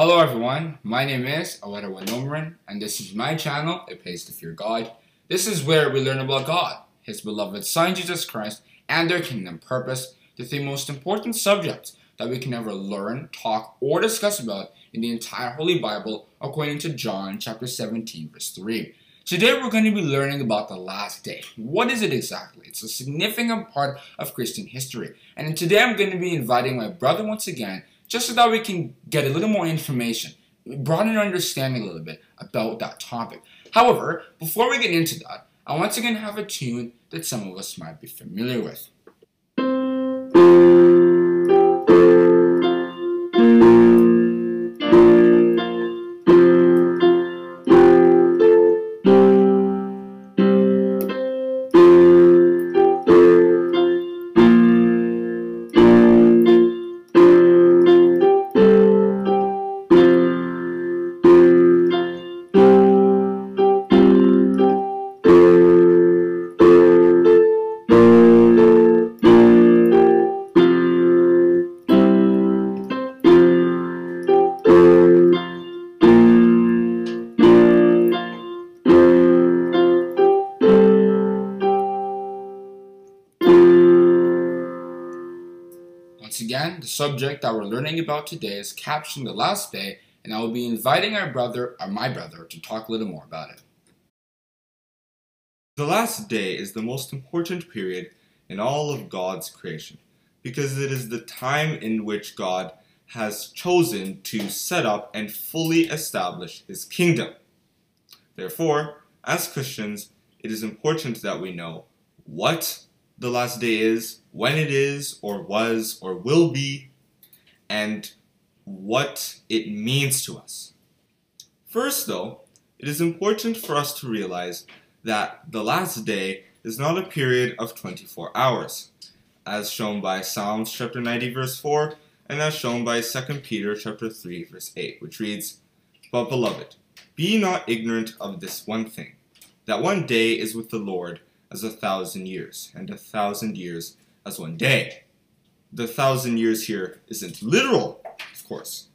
Hello everyone, my name is Aweta Wanomaran, and this is my channel, It Pays to Fear God. This is where we learn about God, His beloved Son Jesus Christ, and their kingdom purpose, the three most important subjects that we can ever learn, talk, or discuss about in the entire Holy Bible according to John chapter 17 verse 3. Today we're going to be learning about the last day. What is it exactly? It's a significant part of Christian history. And today I'm going to be inviting my brother once again just so that we can get a little more information, broaden our understanding a little bit about that topic. However, before we get into that, I once again have a tune that some of us might be familiar with. Subject that we're learning about today is capturing the last day, and I will be inviting our brother, or my brother, to talk a little more about it. The last day is the most important period in all of God's creation because it is the time in which God has chosen to set up and fully establish his kingdom. Therefore, as Christians, it is important that we know what the last day is, when it is, or was, or will be, and what it means to us. First, though, it is important for us to realize that the last day is not a period of 24 hours, as shown by Psalms chapter 90 verse 4 and as shown by 2 Peter chapter 3 verse 8, which reads, But beloved, be not ignorant of this one thing, that one day is with the Lord as a thousand years, and a thousand years as one day. The thousand years here isn't literal, of course,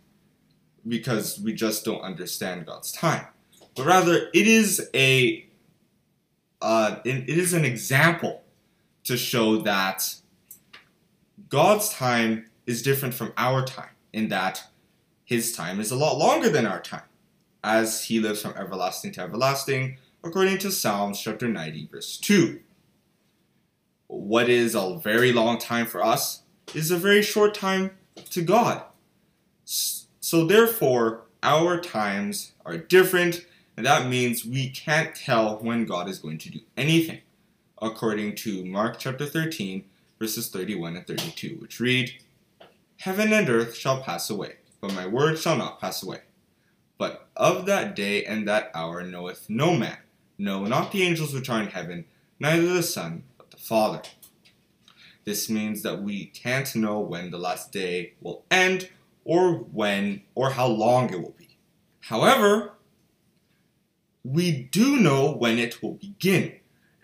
because we just don't understand God's time. But rather, it is a uh, it, it is an example to show that God's time is different from our time in that His time is a lot longer than our time, as He lives from everlasting to everlasting, according to Psalms chapter 90, verse 2. What is a very long time for us is a very short time to God. So, therefore, our times are different, and that means we can't tell when God is going to do anything, according to Mark chapter 13, verses 31 and 32, which read, Heaven and earth shall pass away, but my word shall not pass away. But of that day and that hour knoweth no man, no, not the angels which are in heaven, neither the Son, but the Father. This means that we can't know when the last day will end, or when, or how long it will be. However, we do know when it will begin,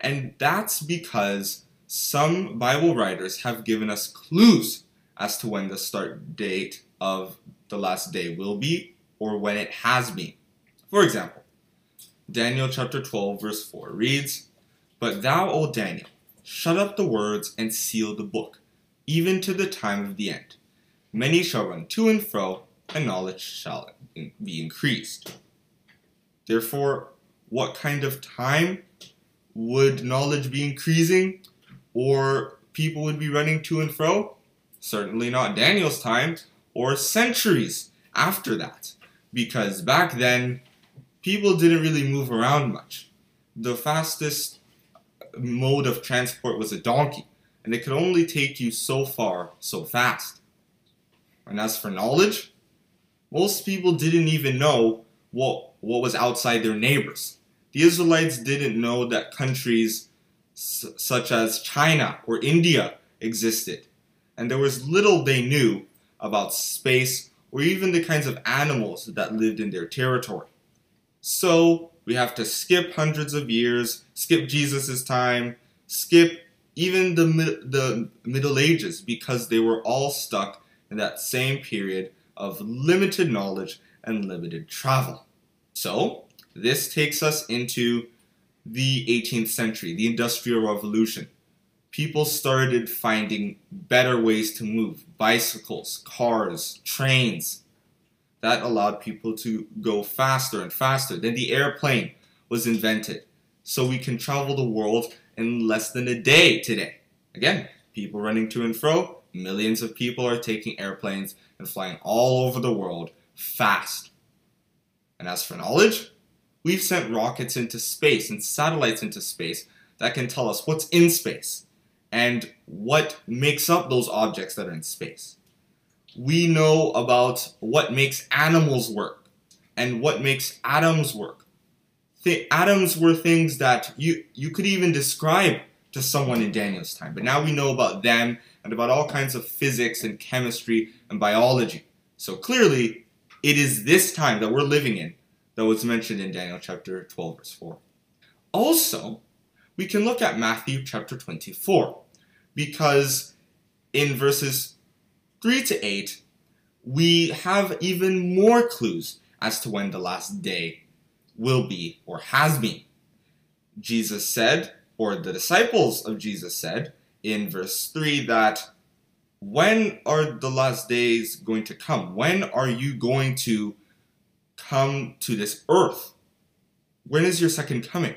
and that's because some Bible writers have given us clues as to when the start date of the last day will be or when it has been. For example, Daniel chapter 12 verse 4 reads, But thou, O Daniel, shut up the words and seal the book, even to the time of the end. Many shall run to and fro, and knowledge shall be increased. Therefore, what kind of time would knowledge be increasing or people would be running to and fro? Certainly not Daniel's time or centuries after that, because back then people didn't really move around much. The fastest mode of transport was a donkey, and it could only take you so far so fast. And as for knowledge, most people didn't even know what, what was outside their neighbors. The Israelites didn't know that countries such as China or India existed, and there was little they knew about space or even the kinds of animals that lived in their territory. So we have to skip hundreds of years, skip Jesus' time, skip even the, the Middle Ages because they were all stuck in that same period of limited knowledge and limited travel. So, this takes us into the 18th century, the Industrial Revolution. People started finding better ways to move bicycles, cars, trains. That allowed people to go faster and faster. Then the airplane was invented. So we can travel the world in less than a day today. Again, people running to and fro, millions of people are taking airplanes and flying all over the world fast. And as for knowledge, we've sent rockets into space and satellites into space that can tell us what's in space and what makes up those objects that are in space. We know about what makes animals work and what makes atoms work. The atoms were things that you, you could even describe to someone in Daniel's time, but now we know about them and about all kinds of physics and chemistry and biology. So clearly, it is this time that we're living in that was mentioned in Daniel chapter 12, verse 4. Also, we can look at Matthew chapter 24, because in verses 3 to 8, we have even more clues as to when the last day will be or has been. Jesus said, or the disciples of Jesus said in verse 3 that when are the last days going to come? When are you going to come to this earth? When is your second coming?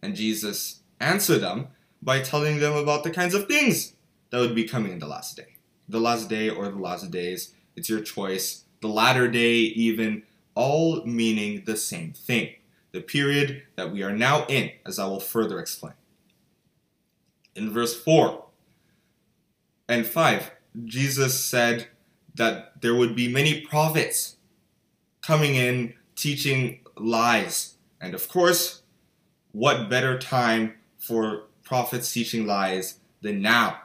And Jesus answered them by telling them about the kinds of things that would be coming in the last day. The last day or the last days, it's your choice. The latter day, even, all meaning the same thing. The period that we are now in, as I will further explain. In verse 4 and 5, Jesus said that there would be many prophets coming in teaching lies. And of course, what better time for prophets teaching lies than now?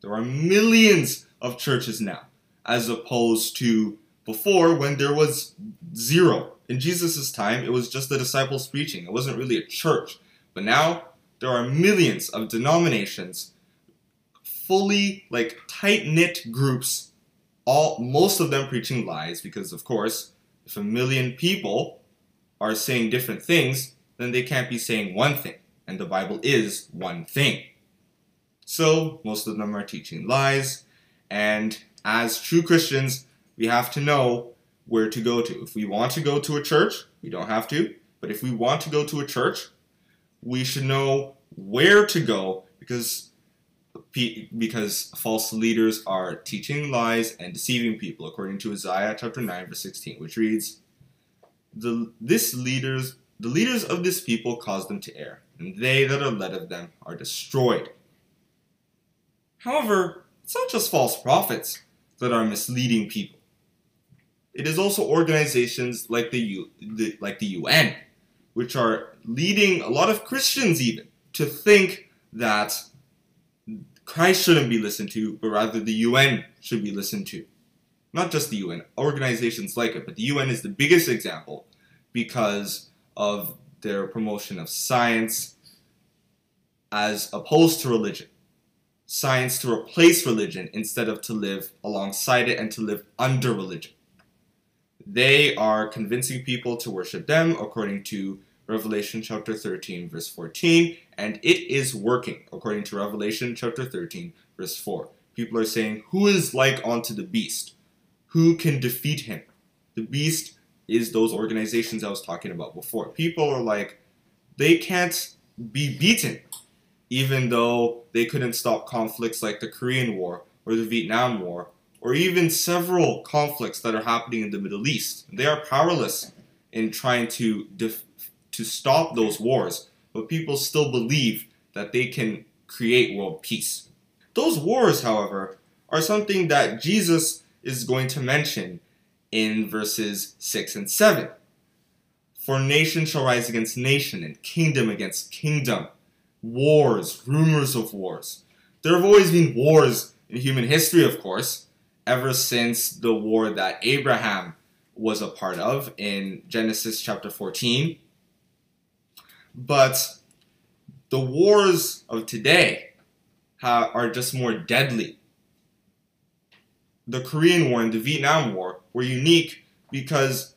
There are millions of churches now, as opposed to before when there was zero. In Jesus' time, it was just the disciples preaching, it wasn't really a church. But now, there are millions of denominations, fully like tight knit groups, all most of them preaching lies because, of course, if a million people are saying different things, then they can't be saying one thing, and the Bible is one thing. So, most of them are teaching lies, and as true Christians, we have to know where to go to. If we want to go to a church, we don't have to, but if we want to go to a church, we should know where to go because because false leaders are teaching lies and deceiving people, according to Isaiah chapter 9, verse 16, which reads, the, this leaders, the leaders of this people cause them to err, and they that are led of them are destroyed. However, it's not just false prophets that are misleading people. It is also organizations like the, U, the, like the UN, which are leading a lot of Christians even to think that Christ shouldn't be listened to, but rather the UN should be listened to. Not just the UN, organizations like it, but the UN is the biggest example because of their promotion of science as opposed to religion. Science to replace religion instead of to live alongside it and to live under religion. They are convincing people to worship them according to Revelation chapter 13, verse 14, and it is working, according to Revelation chapter 13, verse 4. People are saying, Who is like unto the beast? Who can defeat him? The beast is those organizations I was talking about before. People are like, they can't be beaten, even though they couldn't stop conflicts like the Korean War or the Vietnam War, or even several conflicts that are happening in the Middle East. They are powerless in trying to def- to stop those wars, but people still believe that they can create world peace. Those wars, however, are something that Jesus is going to mention in verses 6 and 7. For nation shall rise against nation, and kingdom against kingdom. Wars, rumors of wars. There have always been wars in human history, of course, ever since the war that Abraham was a part of in Genesis chapter 14 but the wars of today are just more deadly. The Korean War and the Vietnam War were unique because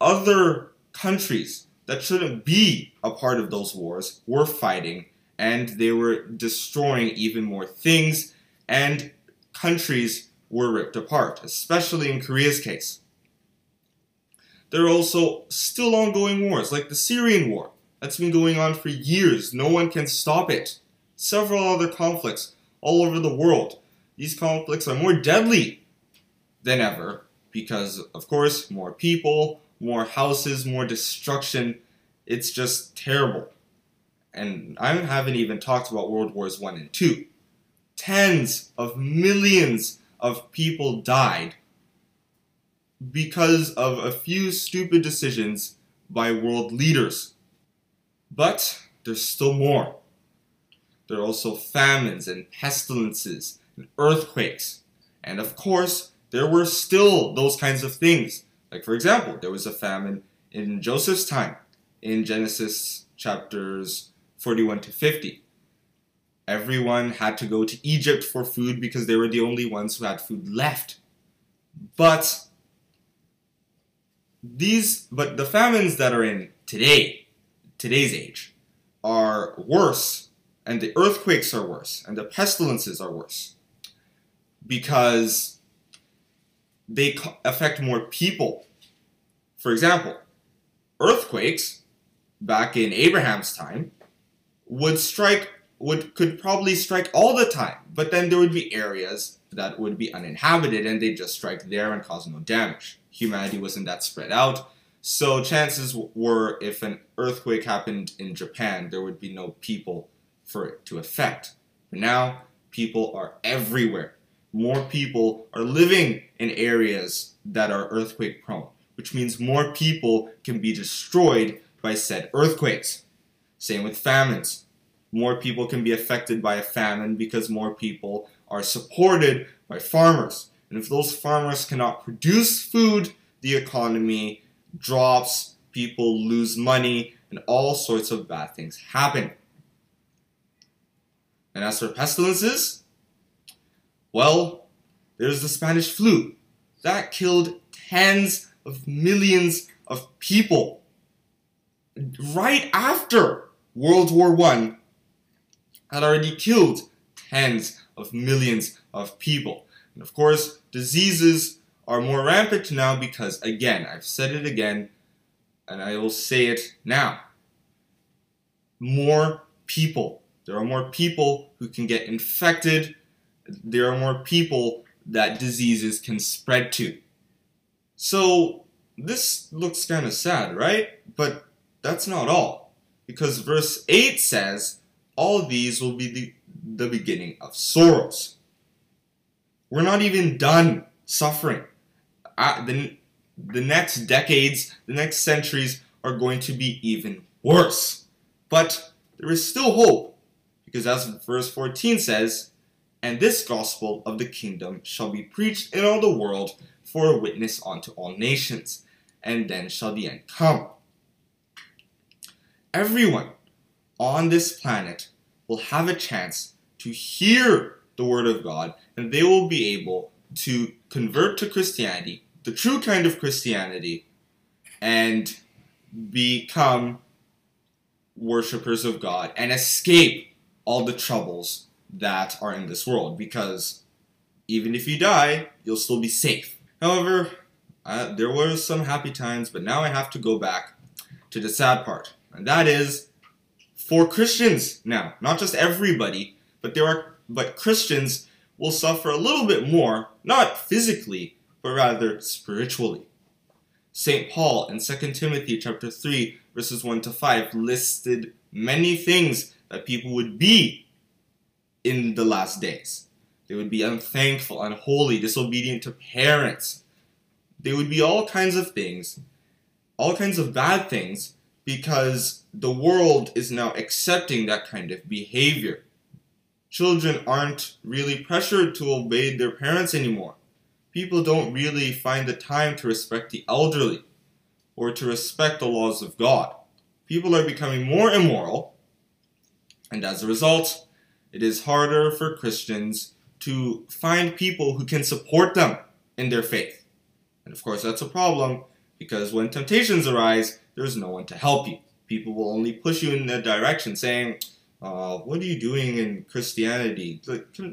other countries that shouldn't be a part of those wars were fighting and they were destroying even more things and countries were ripped apart, especially in Korea's case. There are also still ongoing wars, like the Syrian war, that's been going on for years. No one can stop it. Several other conflicts all over the world. These conflicts are more deadly than ever because, of course, more people, more houses, more destruction. It's just terrible. And I haven't even talked about World Wars 1 and 2. Tens of millions of people died because of a few stupid decisions by world leaders. But there's still more. There are also famines and pestilences and earthquakes. And of course, there were still those kinds of things. Like, for example, there was a famine in Joseph's time in Genesis chapters 41 to 50. Everyone had to go to Egypt for food because they were the only ones who had food left. But these but the famines that are in today, today's age, are worse and the earthquakes are worse and the pestilences are worse because they affect more people. For example, earthquakes back in Abraham's time would strike would could probably strike all the time, but then there would be areas that would be uninhabited and they'd just strike there and cause no damage. Humanity wasn't that spread out. So chances were if an earthquake happened in Japan, there would be no people for it to affect. But now people are everywhere. More people are living in areas that are earthquake prone, which means more people can be destroyed by said earthquakes. Same with famines more people can be affected by a famine because more people are supported by farmers. And if those farmers cannot produce food, the economy drops, people lose money, and all sorts of bad things happen. And as for pestilences, well, there's the Spanish flu. That killed tens of millions of people. Right after World War I, had already killed tens of millions of people. And of course, diseases are more rampant now because, again, I've said it again, and I will say it now. More people. There are more people who can get infected. There are more people that diseases can spread to. So, this looks kind of sad, right? But that's not all. Because verse 8 says, all these will be the, the beginning of sorrows. We're not even done suffering. The, the next decades, the next centuries are going to be even worse. But there is still hope, because as verse 14 says, And this gospel of the kingdom shall be preached in all the world for a witness unto all nations, and then shall the end come. Everyone on this planet will have a chance to hear the word of God and they will be able to convert to Christianity, the true kind of Christianity, and become worshippers of God and escape all the troubles that are in this world because even if you die, you'll still be safe. However, uh, there were some happy times, but now I have to go back to the sad part, and that is for Christians now, not just everybody, but there are but Christians will suffer a little bit more, not physically, but rather spiritually. St. Paul in 2 Timothy chapter 3 verses 1 to 5 listed many things that people would be in the last days. They would be unthankful, unholy, disobedient to parents. They would be all kinds of things, all kinds of bad things because the world is now accepting that kind of behavior. Children aren't really pressured to obey their parents anymore. People don't really find the time to respect the elderly or to respect the laws of God. People are becoming more immoral, and as a result, it is harder for Christians to find people who can support them in their faith. And of course, that's a problem Because when temptations arise, there's no one to help you. People will only push you in that direction, saying, uh, What are you doing in Christianity?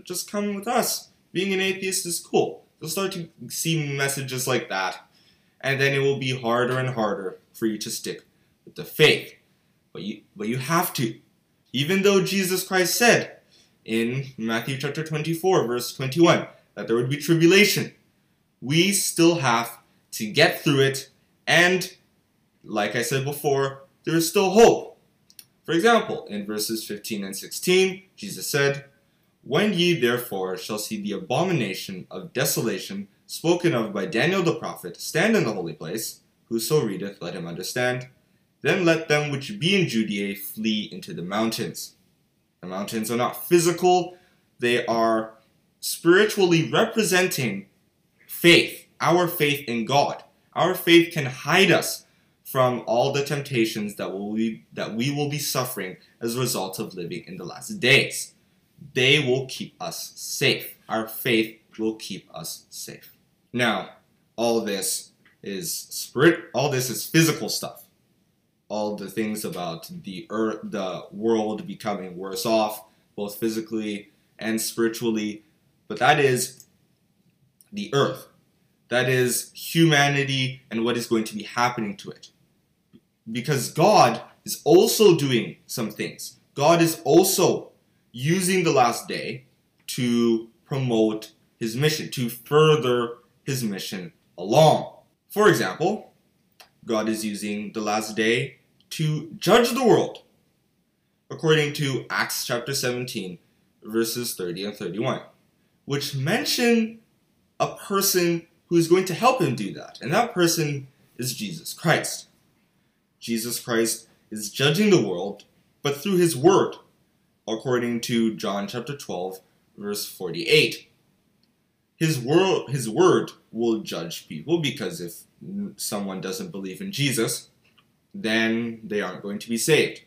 Just come with us. Being an atheist is cool. You'll start to see messages like that, and then it will be harder and harder for you to stick with the faith. But you, but you have to. Even though Jesus Christ said in Matthew chapter 24, verse 21, that there would be tribulation, we still have to get through it. And, like I said before, there is still hope. For example, in verses 15 and 16, Jesus said, When ye therefore shall see the abomination of desolation spoken of by Daniel the prophet stand in the holy place, whoso readeth, let him understand. Then let them which be in Judea flee into the mountains. The mountains are not physical, they are spiritually representing faith, our faith in God. Our faith can hide us from all the temptations that will be, that we will be suffering as a result of living in the last days. They will keep us safe. Our faith will keep us safe. Now, all this is spirit all this is physical stuff all the things about the earth, the world becoming worse off, both physically and spiritually. But that is the earth. That is humanity and what is going to be happening to it. Because God is also doing some things. God is also using the last day to promote his mission, to further his mission along. For example, God is using the last day to judge the world, according to Acts chapter 17, verses 30 and 31, which mention a person who is going to help him do that, and that person is Jesus Christ. Jesus Christ is judging the world, but through his word, according to John chapter 12, verse 48. His word, his word will judge people because if someone doesn't believe in Jesus, then they aren't going to be saved.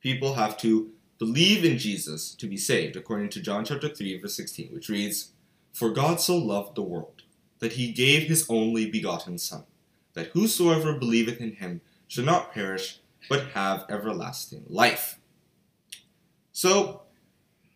People have to believe in Jesus to be saved, according to John chapter 3, verse 16, which reads, For God so loved the world, that he gave his only begotten Son, that whosoever believeth in him should not perish, but have everlasting life. So,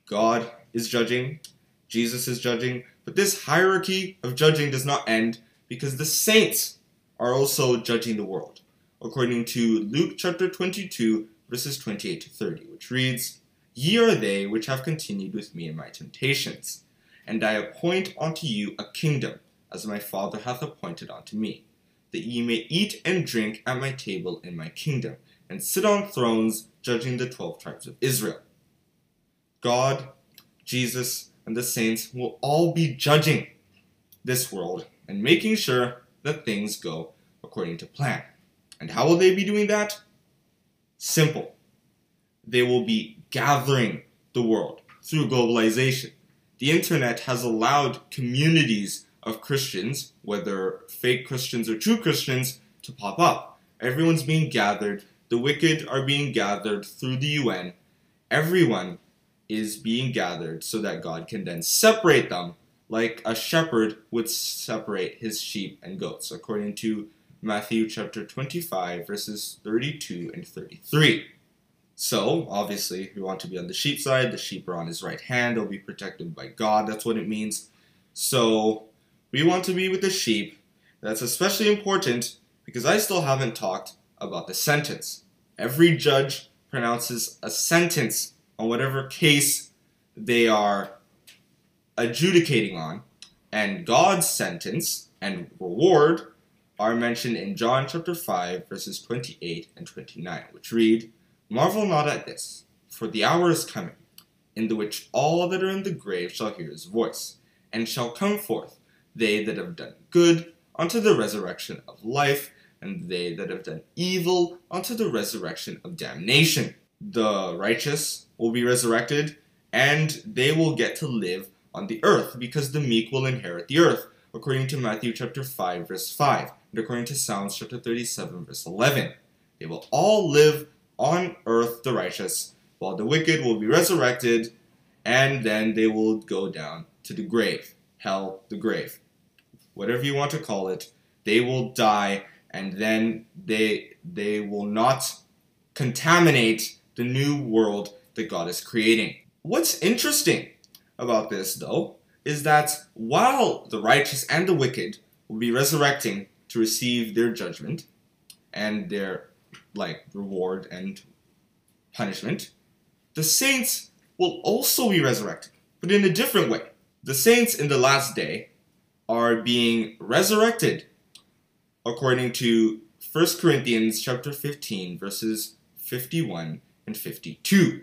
God is judging, Jesus is judging, but this hierarchy of judging does not end because the saints are also judging the world according to Luke chapter 22, verses 28 to 30, which reads, Ye are they which have continued with me in my temptations, and I appoint unto you a kingdom, as my Father hath appointed unto me, that ye may eat and drink at my table in my kingdom, and sit on thrones judging the twelve tribes of Israel. God, Jesus, and the saints will all be judging this world and making sure that things go according to plan. And how will they be doing that? Simple. They will be gathering the world through globalization. The internet has allowed communities of Christians, whether fake Christians or true Christians, to pop up. Everyone's being gathered. The wicked are being gathered through the UN. Everyone is being gathered so that God can then separate them like a shepherd would separate his sheep and goats, according to Matthew chapter 25, verses 32 and 33. So, obviously, if you want to be on the sheep side. The sheep are on his right hand. They'll be protected by God. That's what it means. So, we want to be with the sheep. That's especially important because I still haven't talked about the sentence. Every judge pronounces a sentence on whatever case they are adjudicating on, and God's sentence and reward are mentioned in John chapter 5, verses 28 and 29, which read, Marvel not at this, for the hour is coming, in the which all that are in the grave shall hear his voice, and shall come forth, they that have done good unto the resurrection of life, and they that have done evil unto the resurrection of damnation. The righteous will be resurrected, and they will get to live on the earth, because the meek will inherit the earth, according to Matthew chapter 5, verse 5 and according to Psalms chapter 37, verse 11. They will all live on earth the righteous, while the wicked will be resurrected, and then they will go down to the grave, hell, the grave. Whatever you want to call it, they will die, and then they they will not contaminate the new world that God is creating. What's interesting about this, though, is that while the righteous and the wicked will be resurrecting to receive their judgment and their like reward and punishment, the saints will also be resurrected, but in a different way. The saints in the last day are being resurrected according to 1 Corinthians chapter 15 verses 51 and 52.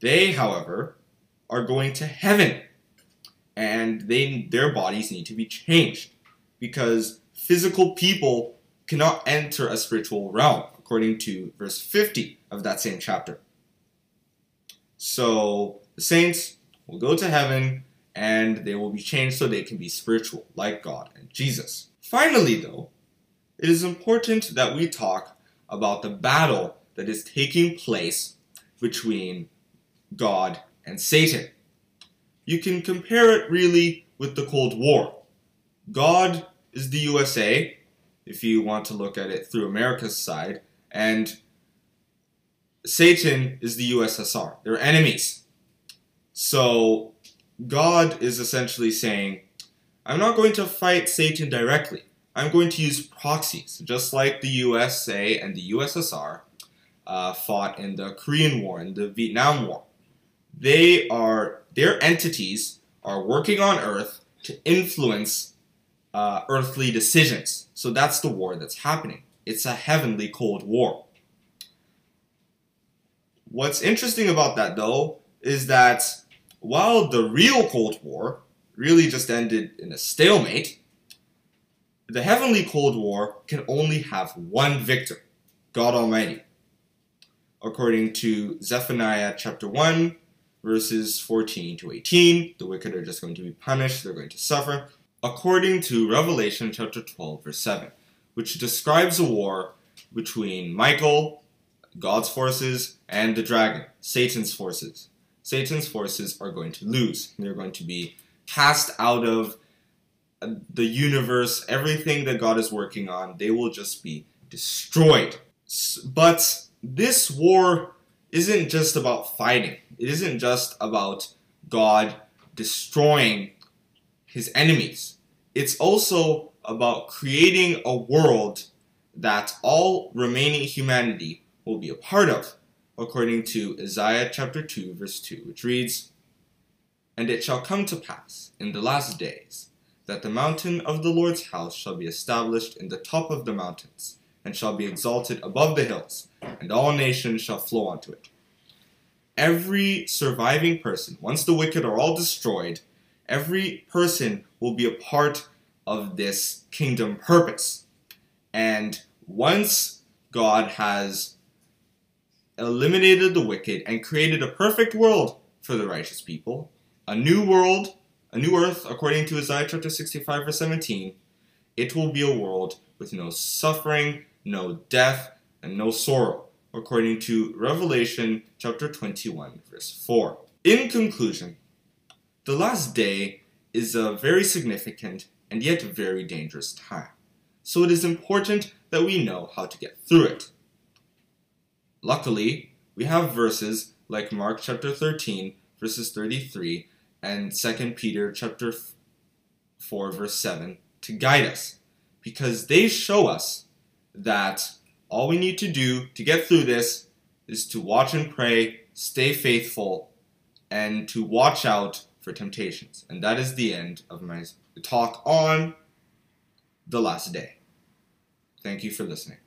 They, however, are going to heaven and they their bodies need to be changed because physical people cannot enter a spiritual realm according to verse 50 of that same chapter. So the saints will go to heaven and they will be changed so they can be spiritual like God and Jesus. Finally, though, it is important that we talk about the battle that is taking place between God and Satan. You can compare it really with the Cold War. God is the USA, if you want to look at it through America's side, and Satan is the USSR. They're enemies. So God is essentially saying, I'm not going to fight Satan directly. I'm going to use proxies, just like the USA and the USSR uh, fought in the Korean War and the Vietnam War. They are their entities are working on Earth to influence uh, earthly decisions. So that's the war that's happening. It's a heavenly Cold War. What's interesting about that, though, is that while the real Cold War really just ended in a stalemate, the heavenly Cold War can only have one victor God Almighty. According to Zephaniah chapter 1, verses 14 to 18, the wicked are just going to be punished, they're going to suffer. According to Revelation chapter 12, verse 7, which describes a war between Michael, God's forces, and the dragon, Satan's forces. Satan's forces are going to lose. They're going to be cast out of the universe, everything that God is working on, they will just be destroyed. But this war isn't just about fighting, it isn't just about God destroying his enemies. It's also about creating a world that all remaining humanity will be a part of, according to Isaiah chapter 2, verse 2, which reads, And it shall come to pass in the last days that the mountain of the Lord's house shall be established in the top of the mountains, and shall be exalted above the hills, and all nations shall flow unto it. Every surviving person, once the wicked are all destroyed, every person will be a part of this kingdom purpose. And once God has eliminated the wicked and created a perfect world for the righteous people, a new world a new earth, according to Isaiah chapter 65, verse 17, it will be a world with no suffering, no death, and no sorrow, according to Revelation chapter 21, verse 4. In conclusion, the last day is a very significant and yet very dangerous time. So it is important that we know how to get through it. Luckily, we have verses like Mark chapter 13, verses 33 and 2 Peter chapter 4 verse 7 to guide us because they show us that all we need to do to get through this is to watch and pray, stay faithful, and to watch out for temptations. And that is the end of my talk on the last day. Thank you for listening.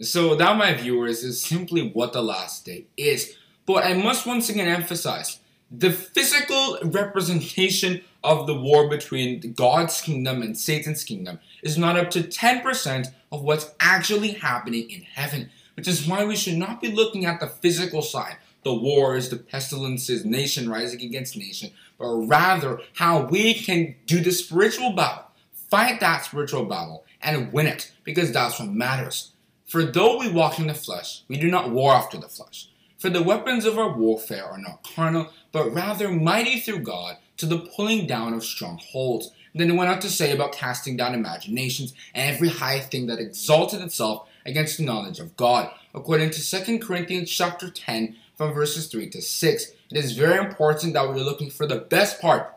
So, that, my viewers, is simply what the last day is. But I must once again emphasize the physical representation of the war between God's kingdom and Satan's kingdom is not up to 10% of what's actually happening in heaven, which is why we should not be looking at the physical side, the wars, the pestilences, nation rising against nation, but rather how we can do the spiritual battle, fight that spiritual battle, and win it, because that's what matters. For though we walk in the flesh, we do not war after the flesh. For the weapons of our warfare are not carnal, but rather mighty through God to the pulling down of strongholds. And then he went on to say about casting down imaginations and every high thing that exalted itself against the knowledge of God. According to 2 Corinthians chapter 10, from verses 3 to 6, it is very important that we're looking for the best part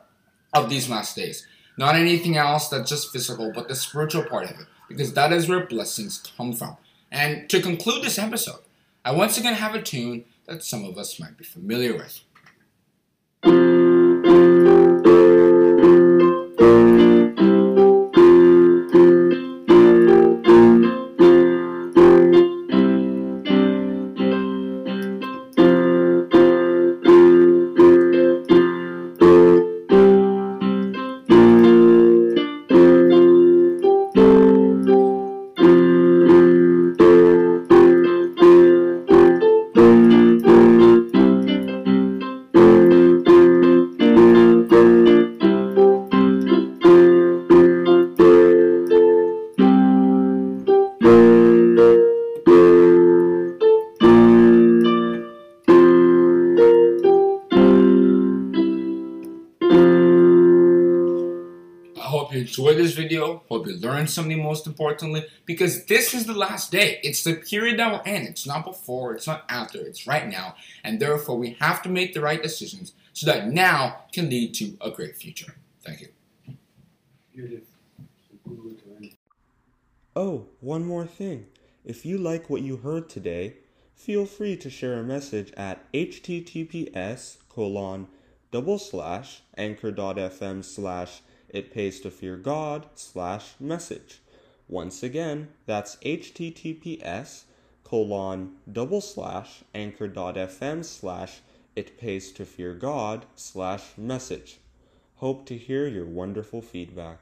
of these last days. Not anything else that's just physical, but the spiritual part of it, because that is where blessings come from. And to conclude this episode, I once again have a tune that some of us might be familiar with. Hope you enjoyed this video. Hope you learned something most importantly because this is the last day. It's the period that will end. It's not before, it's not after, it's right now. And therefore, we have to make the right decisions so that now can lead to a great future. Thank you. Oh, one more thing. If you like what you heard today, feel free to share a message at https colon double slash anchor.fm slash it pays to fear God slash message. Once again, that's https colon double slash anchor.fm slash it pays to fear God slash message. Hope to hear your wonderful feedback.